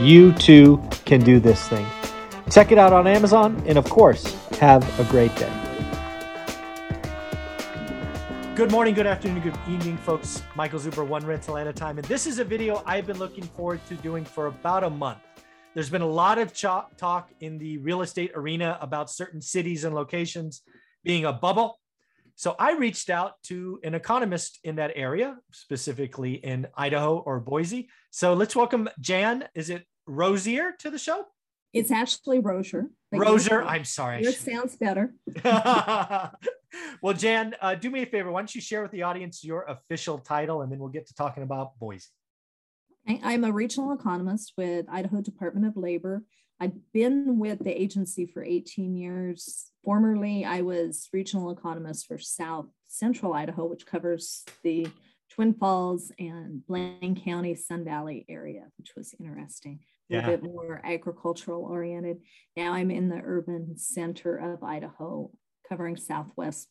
you too can do this thing. Check it out on Amazon, and of course, have a great day. Good morning, good afternoon, good evening, folks. Michael Zuber, one rental at a time. And this is a video I've been looking forward to doing for about a month. There's been a lot of talk in the real estate arena about certain cities and locations being a bubble. So I reached out to an economist in that area, specifically in Idaho or Boise. So let's welcome Jan. Is it Rosier to the show? It's actually Rozier. Rozier, I'm sorry. Yours sounds better. well, Jan, uh, do me a favor. Why don't you share with the audience your official title, and then we'll get to talking about Boise. I'm a regional economist with Idaho Department of Labor. I've been with the agency for 18 years. Formerly, I was regional economist for South Central Idaho, which covers the Twin Falls and Blaine County, Sun Valley area, which was interesting. A yeah. little bit more agricultural oriented. Now I'm in the urban center of Idaho, covering Southwest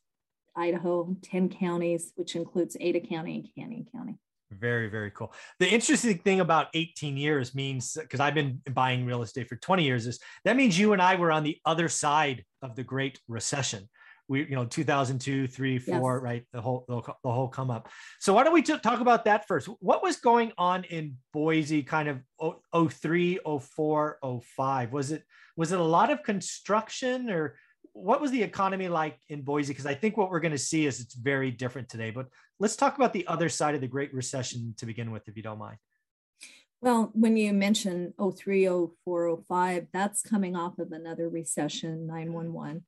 Idaho, 10 counties, which includes Ada County and Canyon County. Very, very cool. The interesting thing about 18 years means because I've been buying real estate for 20 years is that means you and I were on the other side of the Great Recession. We, you know, 2002, three, four, yes. right? The whole, the, the, whole come up. So why don't we t- talk about that first? What was going on in Boise kind of 03, 04, 05? Was it, was it a lot of construction or what was the economy like in Boise? Because I think what we're going to see is it's very different today. But let's talk about the other side of the Great Recession to begin with, if you don't mind. Well, when you mention 03, 04, 05, that's coming off of another recession, 911.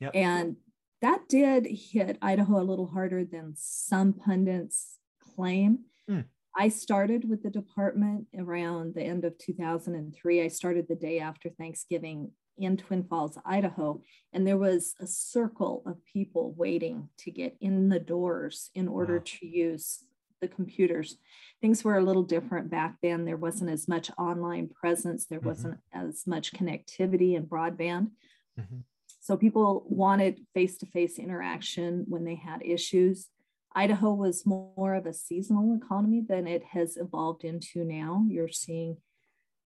Yep. And that did hit Idaho a little harder than some pundits claim. Mm. I started with the department around the end of 2003. I started the day after Thanksgiving in Twin Falls, Idaho, and there was a circle of people waiting to get in the doors in order wow. to use the computers. Things were a little different back then. There wasn't as much online presence, there mm-hmm. wasn't as much connectivity and broadband. Mm-hmm. So people wanted face to face interaction when they had issues. Idaho was more of a seasonal economy than it has evolved into now. You're seeing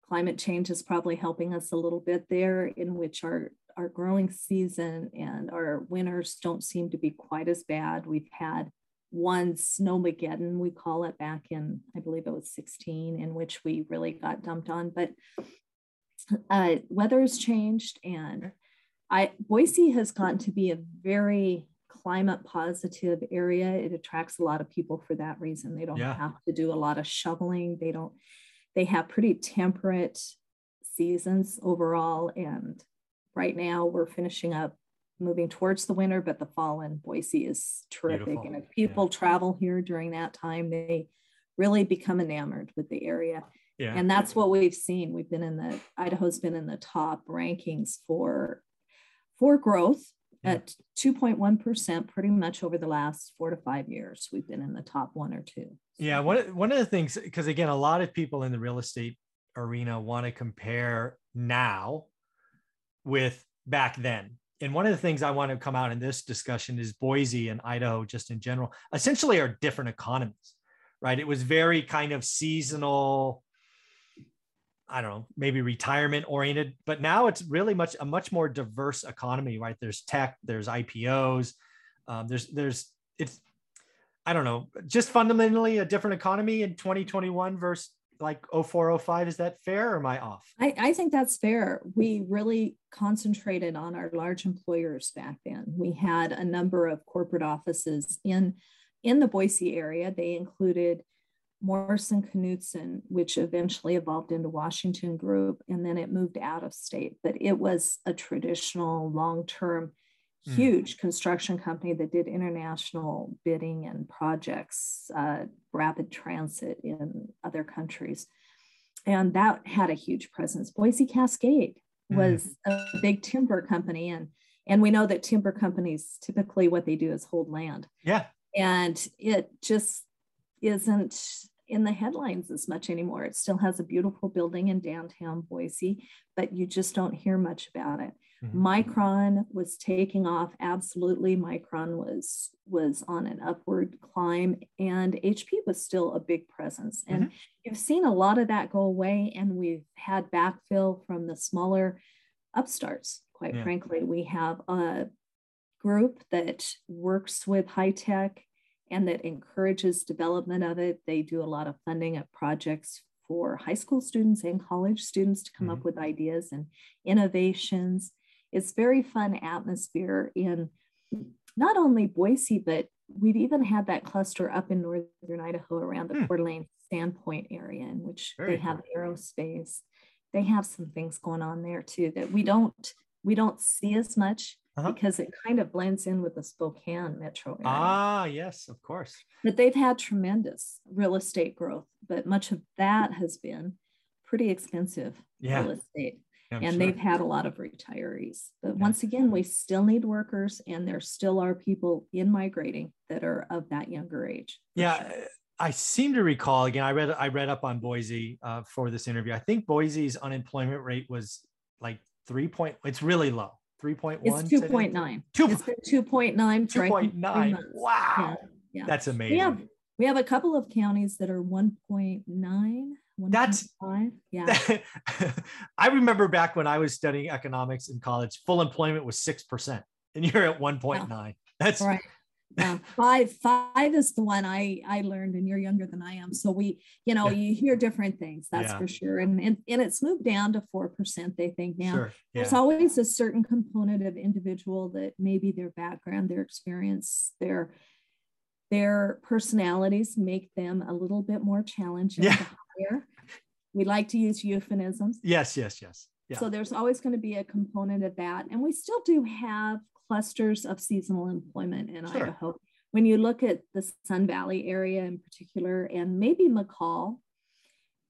climate change is probably helping us a little bit there, in which our, our growing season and our winters don't seem to be quite as bad. We've had one snowmageddon, we call it back in, I believe it was 16, in which we really got dumped on. But uh, weather's changed, and I Boise has gotten to be a very climate positive area. It attracts a lot of people for that reason. They don't yeah. have to do a lot of shoveling. They don't they have pretty temperate seasons overall. And right now we're finishing up moving towards the winter, but the fall in Boise is terrific. Beautiful. And if people yeah. travel here during that time, they really become enamored with the area. Yeah. And that's what we've seen. We've been in the Idaho's been in the top rankings for for growth at 2.1% pretty much over the last four to five years. We've been in the top one or two. Yeah. One, one of the things, because again, a lot of people in the real estate arena want to compare now with back then. And one of the things I want to come out in this discussion is Boise and Idaho, just in general, essentially are different economies, right? It was very kind of seasonal, I don't know, maybe retirement oriented, but now it's really much a much more diverse economy, right? There's tech, there's IPOs, um, there's there's it's I don't know, just fundamentally a different economy in 2021 versus like 0405 is that fair or am i off? I, I think that's fair. We really concentrated on our large employers back then. We had a number of corporate offices in in the boise area. They included Morrison Knudsen, which eventually evolved into Washington Group, and then it moved out of state. But it was a traditional, long term, mm. huge construction company that did international bidding and projects, uh, rapid transit in other countries. And that had a huge presence. Boise Cascade was mm. a big timber company and and we know that timber companies typically what they do is hold land yeah and it just isn't in the headlines as much anymore it still has a beautiful building in downtown boise but you just don't hear much about it mm-hmm. micron was taking off absolutely micron was was on an upward climb and hp was still a big presence and mm-hmm. you've seen a lot of that go away and we've had backfill from the smaller upstarts quite yeah. frankly. We have a group that works with high tech and that encourages development of it. They do a lot of funding of projects for high school students and college students to come mm-hmm. up with ideas and innovations. It's very fun atmosphere in not only Boise, but we've even had that cluster up in northern Idaho around the hmm. Coeur d'Alene Sandpoint area, in which very they have cool. aerospace. They have some things going on there too that we don't we don't see as much uh-huh. because it kind of blends in with the Spokane metro area. Ah, yes, of course. But they've had tremendous real estate growth, but much of that has been pretty expensive yeah. real estate. Yeah, and sure. they've had a lot of retirees. But yeah. once again, we still need workers, and there still are people in migrating that are of that younger age. Yeah. Sure. I seem to recall again. I read I read up on Boise uh, for this interview. I think Boise's unemployment rate was like three point. It's really low. Three point one. It's two point nine. Two. It's been two point nine. Two point nine. Wow. Yeah, yeah. That's amazing. We have we have a couple of counties that are one point nine. That's five. Yeah. I remember back when I was studying economics in college, full employment was six percent, and you're at one point nine. That's right yeah five five is the one i i learned and you're younger than i am so we you know yeah. you hear different things that's yeah. for sure and, and and it's moved down to four percent they think now sure. yeah. there's always a certain component of individual that maybe their background their experience their their personalities make them a little bit more challenging yeah. to hire we like to use euphemisms yes yes yes yeah. So there's always going to be a component of that. And we still do have clusters of seasonal employment in sure. Idaho. When you look at the Sun Valley area in particular, and maybe McCall,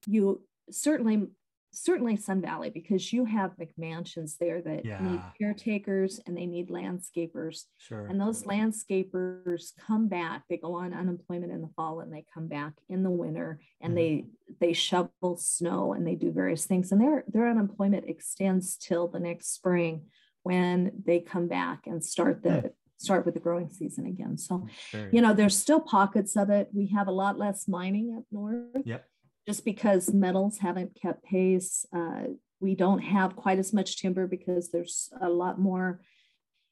you certainly certainly Sun Valley because you have McMansions there that yeah. need caretakers and they need landscapers. Sure. And those landscapers come back. They go on unemployment in the fall and they come back in the winter and mm-hmm. they they shovel snow and they do various things. And their their unemployment extends till the next spring when they come back and start the start with the growing season again. So, sure. you know, there's still pockets of it. We have a lot less mining up north. Yep. Just because metals haven't kept pace. Uh, we don't have quite as much timber because there's a lot more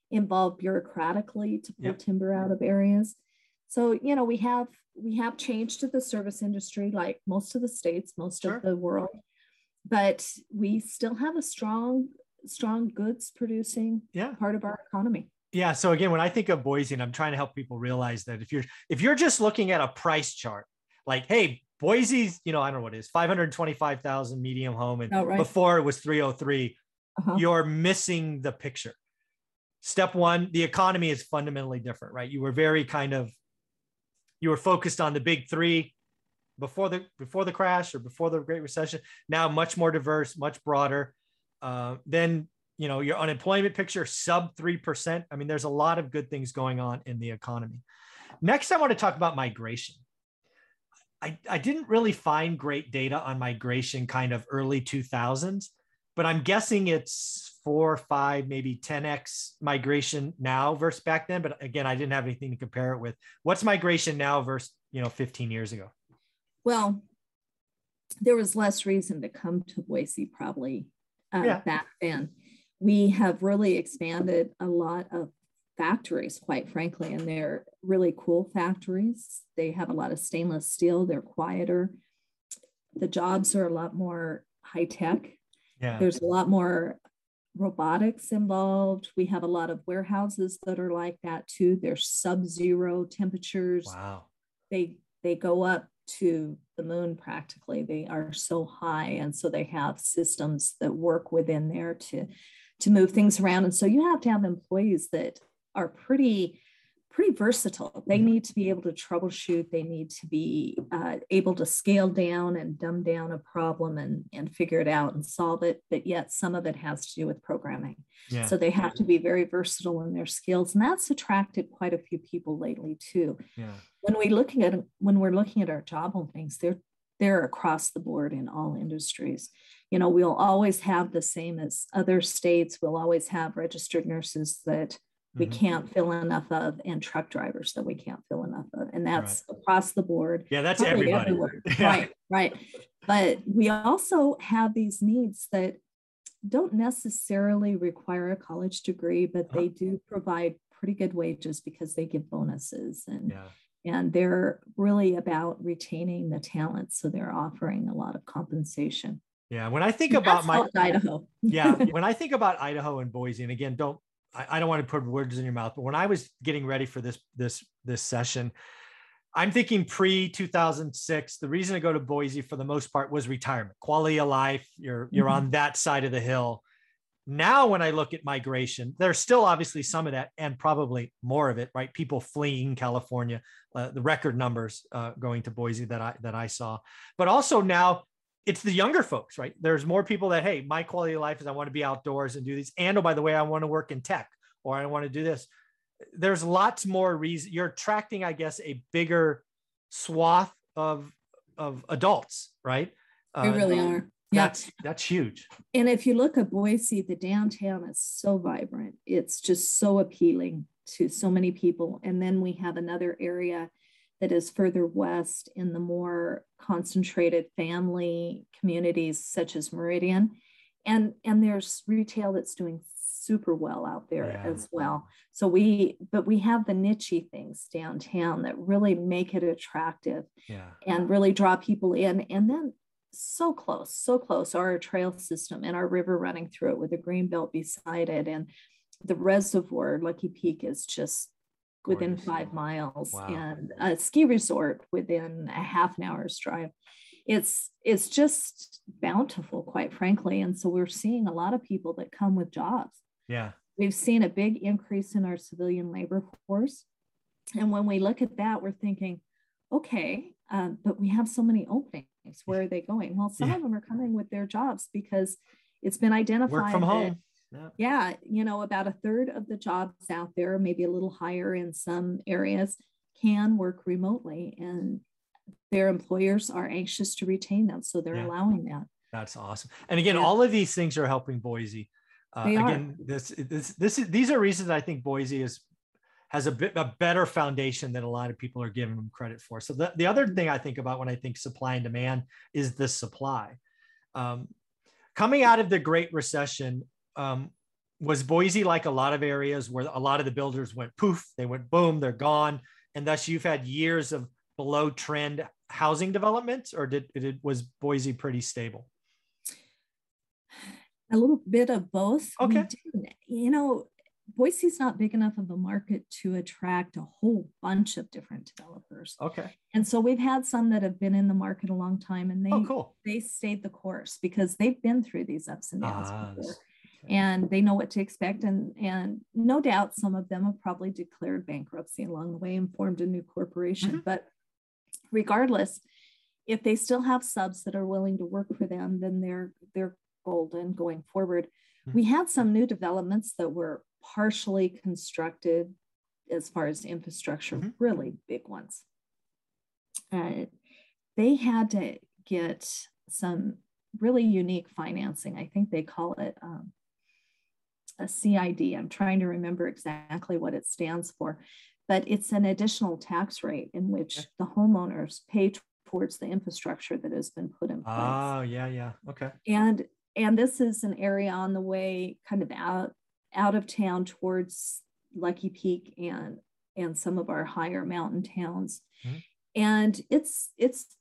involved bureaucratically to pull yep. timber out of areas. So, you know, we have we have changed to the service industry like most of the states, most sure. of the world, but we still have a strong strong goods producing yeah. part of our economy. Yeah. So again, when I think of Boise, and I'm trying to help people realize that if you're if you're just looking at a price chart, like, hey, Boise's, you know, I don't know what it is, 525,000 medium home, and oh, right. before it was 303, uh-huh. you're missing the picture. Step one, the economy is fundamentally different, right? You were very kind of you were focused on the big three before the before the crash or before the Great Recession. Now much more diverse, much broader. Uh, then you know your unemployment picture sub 3% i mean there's a lot of good things going on in the economy. Next i want to talk about migration. I, I didn't really find great data on migration kind of early 2000s but i'm guessing it's four five maybe 10x migration now versus back then. But again i didn't have anything to compare it with. What's migration now versus you know 15 years ago? Well there was less reason to come to boise probably uh, yeah. back then. We have really expanded a lot of factories, quite frankly, and they're really cool factories. They have a lot of stainless steel, they're quieter. The jobs are a lot more high tech. Yeah. There's a lot more robotics involved. We have a lot of warehouses that are like that too. They're sub-zero temperatures. Wow. They they go up to the moon practically. They are so high. And so they have systems that work within there to, to move things around. And so you have to have employees that are pretty, pretty versatile. They mm-hmm. need to be able to troubleshoot. They need to be uh, able to scale down and dumb down a problem and, and figure it out and solve it. But yet some of it has to do with programming. Yeah. So they have to be very versatile in their skills. And that's attracted quite a few people lately too. Yeah. When we looking at when we're looking at our job openings, they're they're across the board in all industries. You know, we'll always have the same as other states. We'll always have registered nurses that we mm-hmm. can't fill enough of and truck drivers that we can't fill enough of and that's right. across the board yeah that's everybody yeah. right right but we also have these needs that don't necessarily require a college degree but they do provide pretty good wages because they give bonuses and yeah. and they're really about retaining the talent so they're offering a lot of compensation yeah when i think and about my idaho yeah when i think about idaho and boise and again don't I, I don't want to put words in your mouth, but when I was getting ready for this this this session, I'm thinking pre 2006. The reason to go to Boise for the most part was retirement, quality of life. You're you're mm-hmm. on that side of the hill. Now, when I look at migration, there's still obviously some of that, and probably more of it. Right, people fleeing California, uh, the record numbers uh, going to Boise that I that I saw, but also now it's the younger folks, right? There's more people that, hey, my quality of life is I want to be outdoors and do these. And oh, by the way, I want to work in tech or I want to do this. There's lots more reason you're attracting, I guess, a bigger swath of of adults, right? We uh, really are. That's yeah. that's huge. And if you look at Boise, the downtown is so vibrant. It's just so appealing to so many people. And then we have another area that is further west in the more concentrated family communities such as Meridian. And, and there's retail that's doing super well out there yeah. as well. So we, but we have the niche things downtown that really make it attractive yeah. and really draw people in. And then so close, so close, our trail system and our river running through it with a green belt beside it. And the reservoir, Lucky Peak, is just within five miles wow. and a ski resort within a half an hour's drive. It's it's just bountiful quite frankly and so we're seeing a lot of people that come with jobs. Yeah. We've seen a big increase in our civilian labor force and when we look at that we're thinking okay um, but we have so many openings. Where are they going? Well some yeah. of them are coming with their jobs because it's been identified Work from home yeah. yeah, you know, about a third of the jobs out there, maybe a little higher in some areas, can work remotely, and their employers are anxious to retain them, so they're yeah. allowing that. That's awesome. And again, yeah. all of these things are helping Boise. Uh, again, this this this is these are reasons I think Boise is has a bit a better foundation than a lot of people are giving them credit for. So the, the other thing I think about when I think supply and demand is the supply. Um, coming out of the Great Recession, um, was Boise like a lot of areas where a lot of the builders went poof, they went boom, they're gone, and thus you've had years of below trend housing development, or did it was Boise pretty stable? A little bit of both. Okay. you know, Boise's not big enough of a market to attract a whole bunch of different developers. Okay. And so we've had some that have been in the market a long time and they oh, cool. they stayed the course because they've been through these ups and downs ah, before and they know what to expect. And, and no doubt some of them have probably declared bankruptcy along the way and formed a new corporation. Mm-hmm. But regardless, if they still have subs that are willing to work for them, then they're they're golden going forward. Mm-hmm. We had some new developments that were partially constructed as far as infrastructure, mm-hmm. really big ones. Uh, they had to get some really unique financing. I think they call it um, a CID. I'm trying to remember exactly what it stands for, but it's an additional tax rate in which the homeowners pay towards the infrastructure that has been put in place. Oh, yeah, yeah. Okay. And and this is an area on the way kind of out out of town towards Lucky Peak and and some of our higher mountain towns. Mm-hmm. And it's it's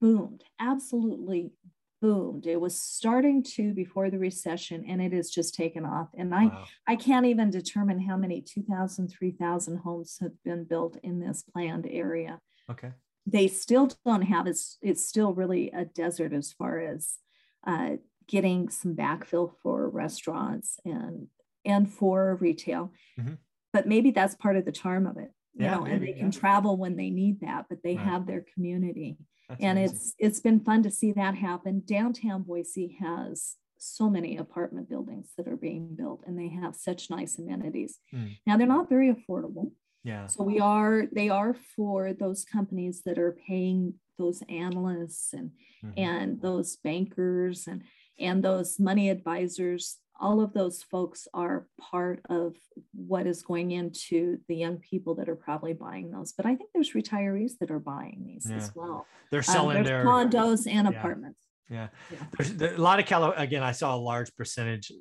boomed, absolutely boomed. It was starting to before the recession and it has just taken off. And I, wow. I can't even determine how many 2,000, 3,000 homes have been built in this planned area. Okay. They still don't have it's it's still really a desert as far as uh, getting some backfill for restaurants and and for retail. Mm-hmm. but maybe that's part of the charm of it you yeah, know maybe, and they can travel when they need that but they right. have their community that's and amazing. it's it's been fun to see that happen downtown boise has so many apartment buildings that are being built and they have such nice amenities mm. now they're not very affordable yeah so we are they are for those companies that are paying those analysts and mm-hmm. and those bankers and and those money advisors all of those folks are part of what is going into the young people that are probably buying those. But I think there's retirees that are buying these yeah. as well. They're uh, selling uh, their condos and yeah. apartments. Yeah. yeah. There's, there's, a lot of Cali- again, I saw a large percentage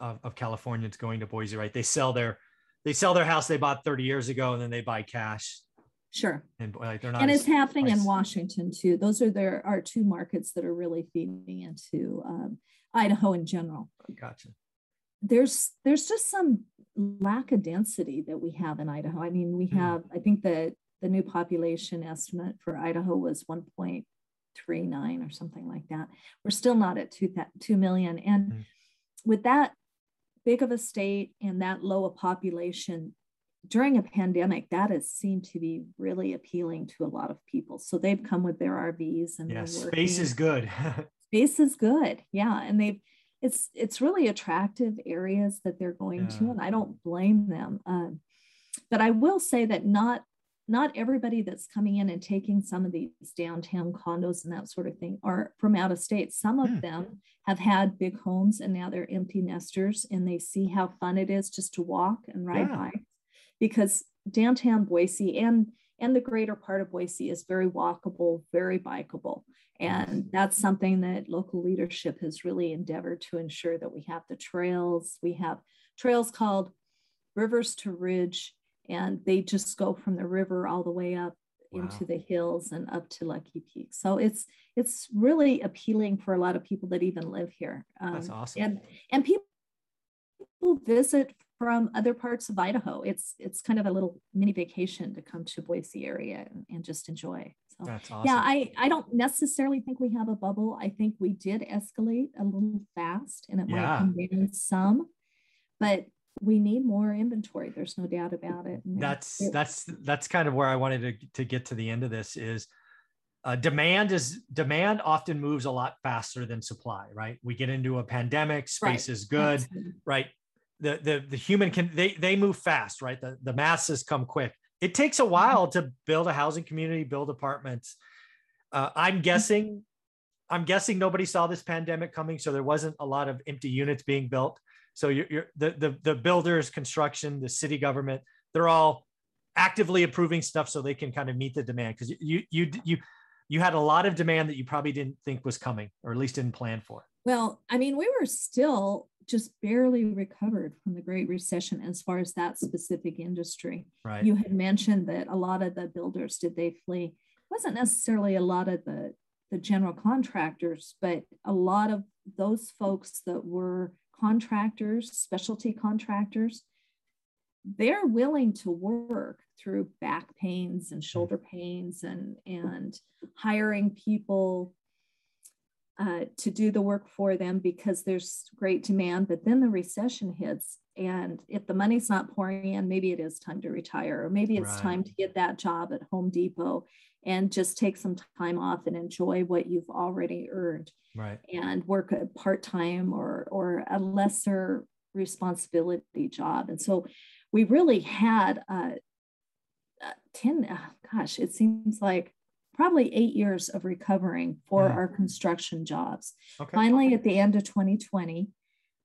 of, of Californians going to Boise, right? They sell their they sell their house they bought 30 years ago and then they buy cash. Sure. And like they're not and it's happening price. in Washington too. Those are there are two markets that are really feeding into um, Idaho in general. Gotcha. There's there's just some lack of density that we have in Idaho. I mean, we hmm. have. I think that the new population estimate for Idaho was 1.39 or something like that. We're still not at 2, 2 million. And mm. with that big of a state and that low a population, during a pandemic, that has seemed to be really appealing to a lot of people. So they've come with their RVs and yeah, space is good. space is good. Yeah. And they've it's it's really attractive areas that they're going yeah. to, and I don't blame them. Um, but I will say that not not everybody that's coming in and taking some of these downtown condos and that sort of thing are from out of state. Some of mm. them have had big homes and now they're empty nesters and they see how fun it is just to walk and ride yeah. bikes because downtown Boise and and the greater part of Boise is very walkable, very bikeable. And that's something that local leadership has really endeavored to ensure that we have the trails. We have trails called Rivers to Ridge, and they just go from the river all the way up wow. into the hills and up to Lucky Peak. So it's it's really appealing for a lot of people that even live here. Um, that's awesome. And and people visit from other parts of Idaho. It's it's kind of a little mini vacation to come to Boise area and, and just enjoy. So That's awesome. yeah, I, I don't necessarily think we have a bubble. I think we did escalate a little fast and it yeah. might come down some, but we need more inventory. There's no doubt about it. And that's that's that's kind of where I wanted to, to get to the end of this is uh, demand is demand often moves a lot faster than supply right we get into a pandemic space right. is good Absolutely. right the the the human can they they move fast, right? The the masses come quick. It takes a while to build a housing community, build apartments. Uh, I'm guessing, I'm guessing nobody saw this pandemic coming, so there wasn't a lot of empty units being built. So you're, you're the, the the builders, construction, the city government, they're all actively approving stuff so they can kind of meet the demand because you you you you had a lot of demand that you probably didn't think was coming or at least didn't plan for. Well, I mean, we were still just barely recovered from the Great Recession as far as that specific industry. Right. You had mentioned that a lot of the builders did they flee. It wasn't necessarily a lot of the the general contractors, but a lot of those folks that were contractors, specialty contractors, they're willing to work through back pains and mm. shoulder pains and and hiring people uh, to do the work for them because there's great demand. But then the recession hits, and if the money's not pouring in, maybe it is time to retire, or maybe it's right. time to get that job at Home Depot and just take some time off and enjoy what you've already earned. Right. And work a part time or or a lesser responsibility job. And so we really had uh, uh 10, uh, gosh, it seems like probably eight years of recovering for mm. our construction jobs. Okay. Finally, at the end of 2020,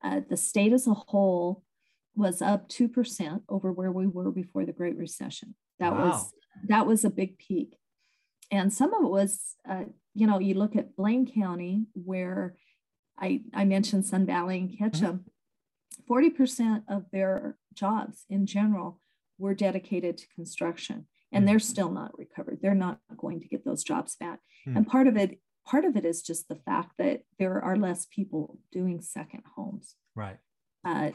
uh, the state as a whole was up 2% over where we were before the Great Recession. That wow. was that was a big peak. And some of it was, uh, you know, you look at Blaine County, where I, I mentioned Sun Valley and Ketchum, mm-hmm. 40% of their jobs in general were dedicated to construction and mm. they're still not recovered they're not going to get those jobs back mm. and part of it part of it is just the fact that there are less people doing second homes right uh,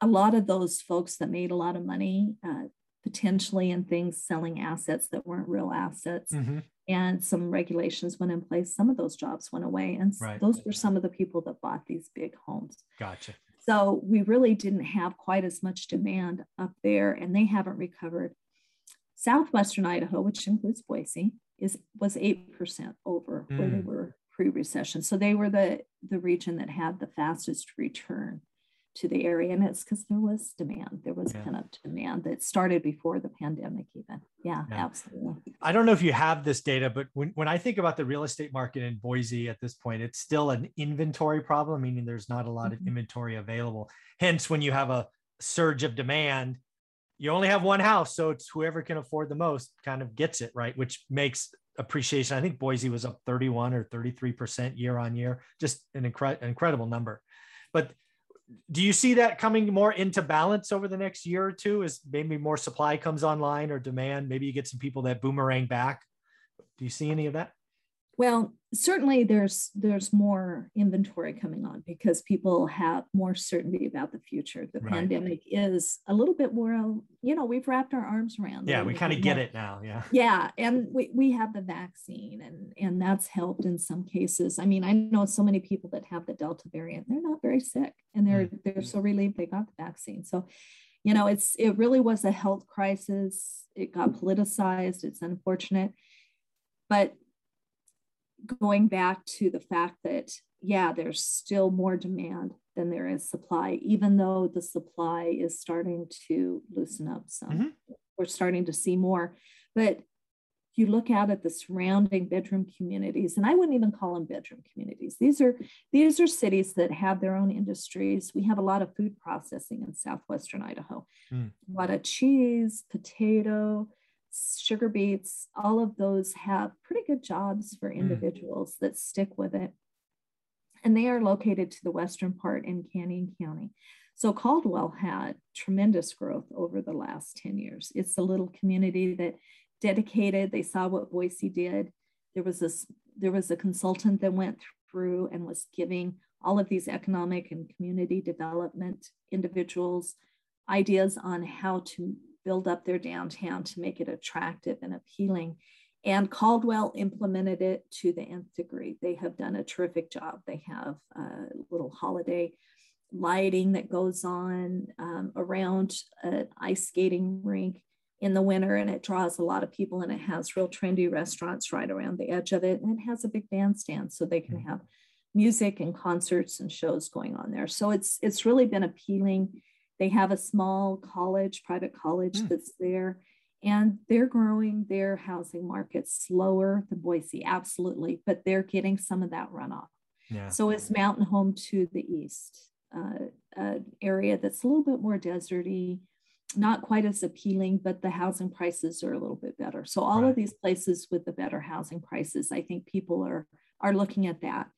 a lot of those folks that made a lot of money uh, potentially in things selling assets that weren't real assets. Mm-hmm. And some regulations went in place. Some of those jobs went away. And right. those were some of the people that bought these big homes. Gotcha. So we really didn't have quite as much demand up there, and they haven't recovered. Southwestern Idaho, which includes Boise, is was 8% over mm. where they mm. were pre-recession. So they were the, the region that had the fastest return to the area. And it's because there was demand. There was yeah. pent up demand that started before the pandemic, even. Yeah, yeah, absolutely. I don't know if you have this data, but when, when I think about the real estate market in Boise at this point, it's still an inventory problem, meaning there's not a lot mm-hmm. of inventory available. Hence, when you have a surge of demand, you only have one house. So it's whoever can afford the most kind of gets it, right? Which makes appreciation. I think Boise was up 31 or 33% year on year, just an incre- incredible number. But do you see that coming more into balance over the next year or two as maybe more supply comes online or demand? Maybe you get some people that boomerang back. Do you see any of that? Well, certainly there's there's more inventory coming on because people have more certainty about the future. The right. pandemic is a little bit more, you know, we've wrapped our arms around. Yeah, we kind of get it now. Yeah. Yeah, and we, we have the vaccine, and and that's helped in some cases. I mean, I know so many people that have the Delta variant; they're not very sick, and they're mm. they're so relieved they got the vaccine. So, you know, it's it really was a health crisis. It got politicized. It's unfortunate, but going back to the fact that, yeah, there's still more demand than there is supply, even though the supply is starting to loosen up some. Mm-hmm. We're starting to see more. But you look out at the surrounding bedroom communities, and I wouldn't even call them bedroom communities. These are these are cities that have their own industries. We have a lot of food processing in southwestern Idaho, mm. a lot of cheese, potato, sugar beets, all of those have pretty good jobs for hmm. individuals mm. that stick with it. And they are located to the western part in Canyon County. So Caldwell had tremendous growth over the last 10 years. It's a little community that dedicated, they saw what Boise did. There was this, there was a consultant that went through and was giving all of these economic and community development individuals ideas on how to build up their downtown to make it attractive and appealing. And Caldwell implemented it to the nth degree. They have done a terrific job. They have a little holiday lighting that goes on um, around an ice skating rink in the winter, and it draws a lot of people. And it has real trendy restaurants right around the edge of it, and it has a big bandstand so they can mm. have music and concerts and shows going on there. So it's it's really been appealing they have a small college, private college mm. that's there, and they're growing their housing market slower than Boise, absolutely, but they're getting some of that runoff. Yeah. So it's Mountain Home to the east, uh, an area that's a little bit more deserty, not quite as appealing, but the housing prices are a little bit better. So all right. of these places with the better housing prices, I think people are are looking at that.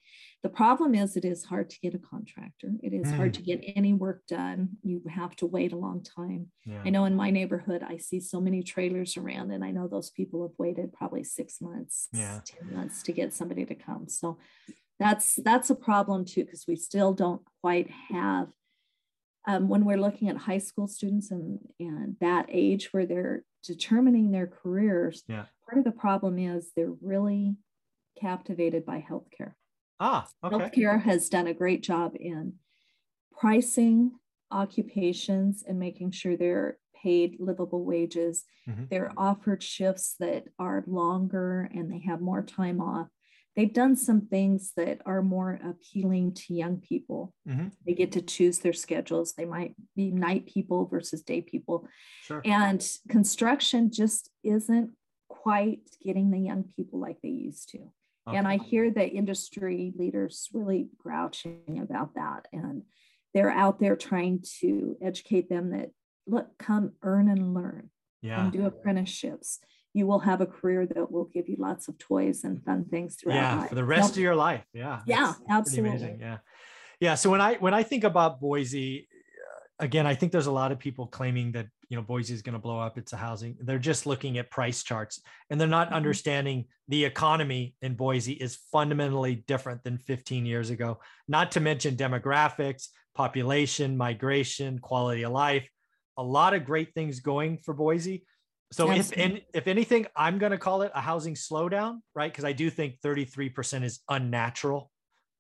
The problem is it is hard to get a contractor. It is mm. hard to get any work done. You have to wait a long time. Yeah. I know in my neighborhood, I see so many trailers around, and I know those people have waited probably six months, yeah. 10 months to get somebody to come. So that's that's a problem too, because we still don't quite have um, when we're looking at high school students and, and that age where they're determining their careers, yeah. part of the problem is they're really captivated by healthcare. Ah, okay. Healthcare has done a great job in pricing occupations and making sure they're paid livable wages. Mm-hmm. They're offered shifts that are longer and they have more time off. They've done some things that are more appealing to young people. Mm-hmm. They get to choose their schedules. They might be night people versus day people. Sure. And construction just isn't quite getting the young people like they used to. Okay. And I hear the industry leaders really grouching about that. And they're out there trying to educate them that, look, come earn and learn. Yeah. And do apprenticeships. You will have a career that will give you lots of toys and fun things throughout. Yeah, life. for the rest of your life. Yeah. Yeah, absolutely. Yeah. Yeah. So when I when I think about Boise, again, I think there's a lot of people claiming that you know Boise is going to blow up. It's a housing. They're just looking at price charts, and they're not mm-hmm. understanding the economy in Boise is fundamentally different than 15 years ago. Not to mention demographics, population, migration, quality of life. a lot of great things going for Boise. So if and if anything, I'm going to call it a housing slowdown, right? Because I do think 33% is unnatural,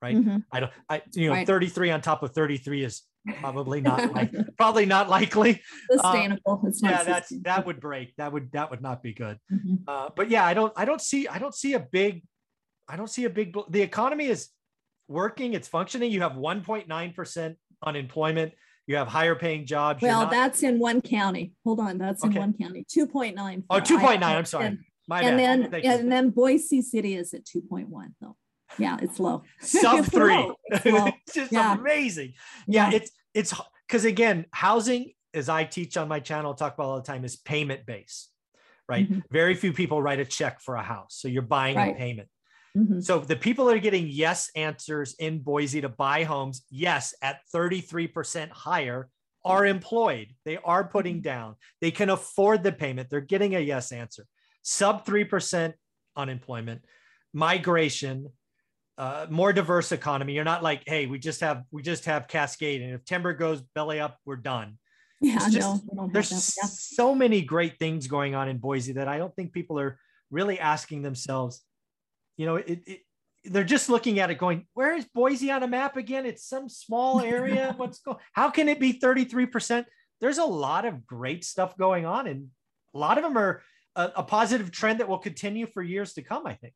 right? Mm-hmm. I don't, I you know, right. 33 on top of 33 is probably not like probably not likely sustainable. Um, yeah, that's that would break. That would that would not be good. Mm-hmm. Uh, but yeah, I don't I don't see I don't see a big I don't see a big the economy is working. It's functioning. You have 1.9 percent unemployment you have higher paying jobs. Well, not... that's in one county. Hold on, that's in one county. 2.9. Oh, 2.9. I'm sorry. And, My and then and then Boise City is at 2.1 though. Yeah, it's low. Sub three. It's, it's just yeah. amazing. Yeah, yeah, it's it's because again, housing, as I teach on my channel, talk about all the time, is payment based, right? Mm-hmm. Very few people write a check for a house, so you're buying right. a payment. Mm-hmm. So the people that are getting yes answers in Boise to buy homes, yes, at 33% higher, are employed. They are putting mm-hmm. down. They can afford the payment. They're getting a yes answer. Sub 3% unemployment, migration, uh, more diverse economy. You're not like, hey, we just have we just have Cascade, and if timber goes belly up, we're done. Yeah, just, no, there's yeah. so many great things going on in Boise that I don't think people are really asking themselves you know, it, it they're just looking at it going, where is Boise on a map again? It's some small area. What's going? How can it be 33%? There's a lot of great stuff going on, and a lot of them are a, a positive trend that will continue for years to come. I think.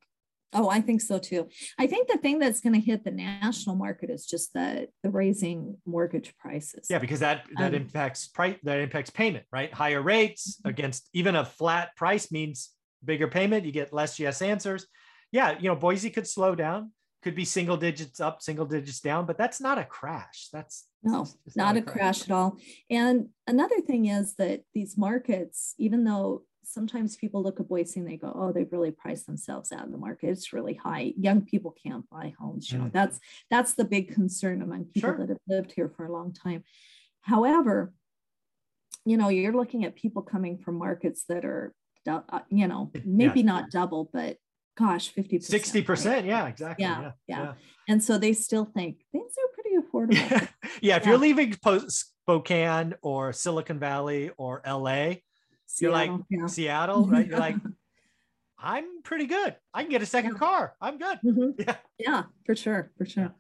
Oh, I think so too. I think the thing that's going to hit the national market is just the the raising mortgage prices. Yeah, because that that um, impacts price that impacts payment, right? Higher rates mm-hmm. against even a flat price means bigger payment. You get less yes answers yeah, you know, Boise could slow down, could be single digits up, single digits down, but that's not a crash. That's no, not, not, a crash. crash at all. And another thing is that these markets, even though sometimes people look at Boise and they go, oh, they've really priced themselves out of the market. It's really high. Young people can't buy homes. You know, mm. that's that's the big concern among people sure. that have lived here for a long time. However, you know, you're looking at people coming from markets that are, uh, you know, maybe yeah. not double, but gosh 50 60% right? yeah exactly yeah, yeah, yeah yeah and so they still think things are pretty affordable yeah if you're leaving spokane or silicon valley or la Seattle, you're like seattle right you're like i'm pretty good i can get a second car i'm good mm-hmm. yeah yeah for sure for sure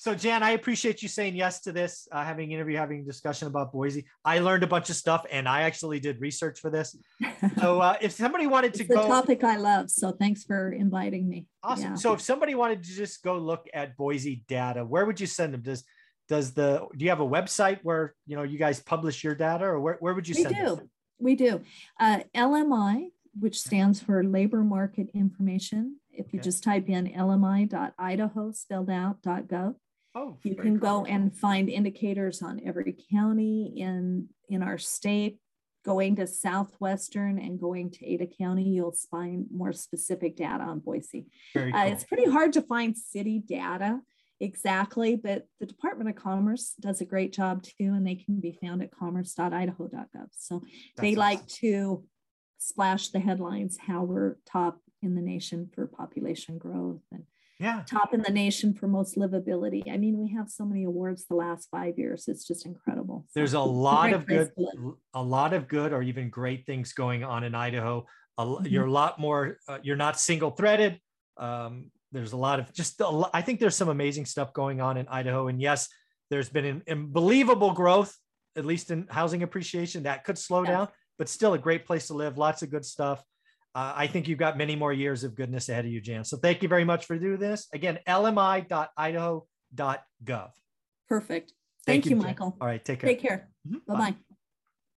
so Jan, I appreciate you saying yes to this, uh, having interview, having discussion about Boise. I learned a bunch of stuff, and I actually did research for this. So uh, if somebody wanted to it's go, the topic I love. So thanks for inviting me. Awesome. Yeah. So if somebody wanted to just go look at Boise data, where would you send them? Does does the do you have a website where you know you guys publish your data, or where, where would you we send? We do. Them? We do. Uh, LMI, which stands for Labor Market Information. If you okay. just type in lmi.idaho spelled out .gov, Oh, you can go and find indicators on every county in in our state. Going to Southwestern and going to Ada County, you'll find more specific data on Boise. Cool. Uh, it's pretty hard to find city data exactly, but the Department of Commerce does a great job too, and they can be found at commerce.idaho.gov. So That's they awesome. like to splash the headlines how we're top in the nation for population growth and yeah. top in the nation for most livability. I mean we have so many awards the last five years. It's just incredible. There's a lot of good a lot of good or even great things going on in idaho. A, mm-hmm. you're a lot more uh, you're not single threaded um, there's a lot of just a, i think there's some amazing stuff going on in idaho and yes there's been an unbelievable growth at least in housing appreciation that could slow yeah. down but still a great place to live lots of good stuff uh, I think you've got many more years of goodness ahead of you, Jan. So thank you very much for doing this. Again, lmi.idaho.gov. Perfect. Thank, thank you, you, Michael. All right, take care. Take care. Mm-hmm. Bye bye.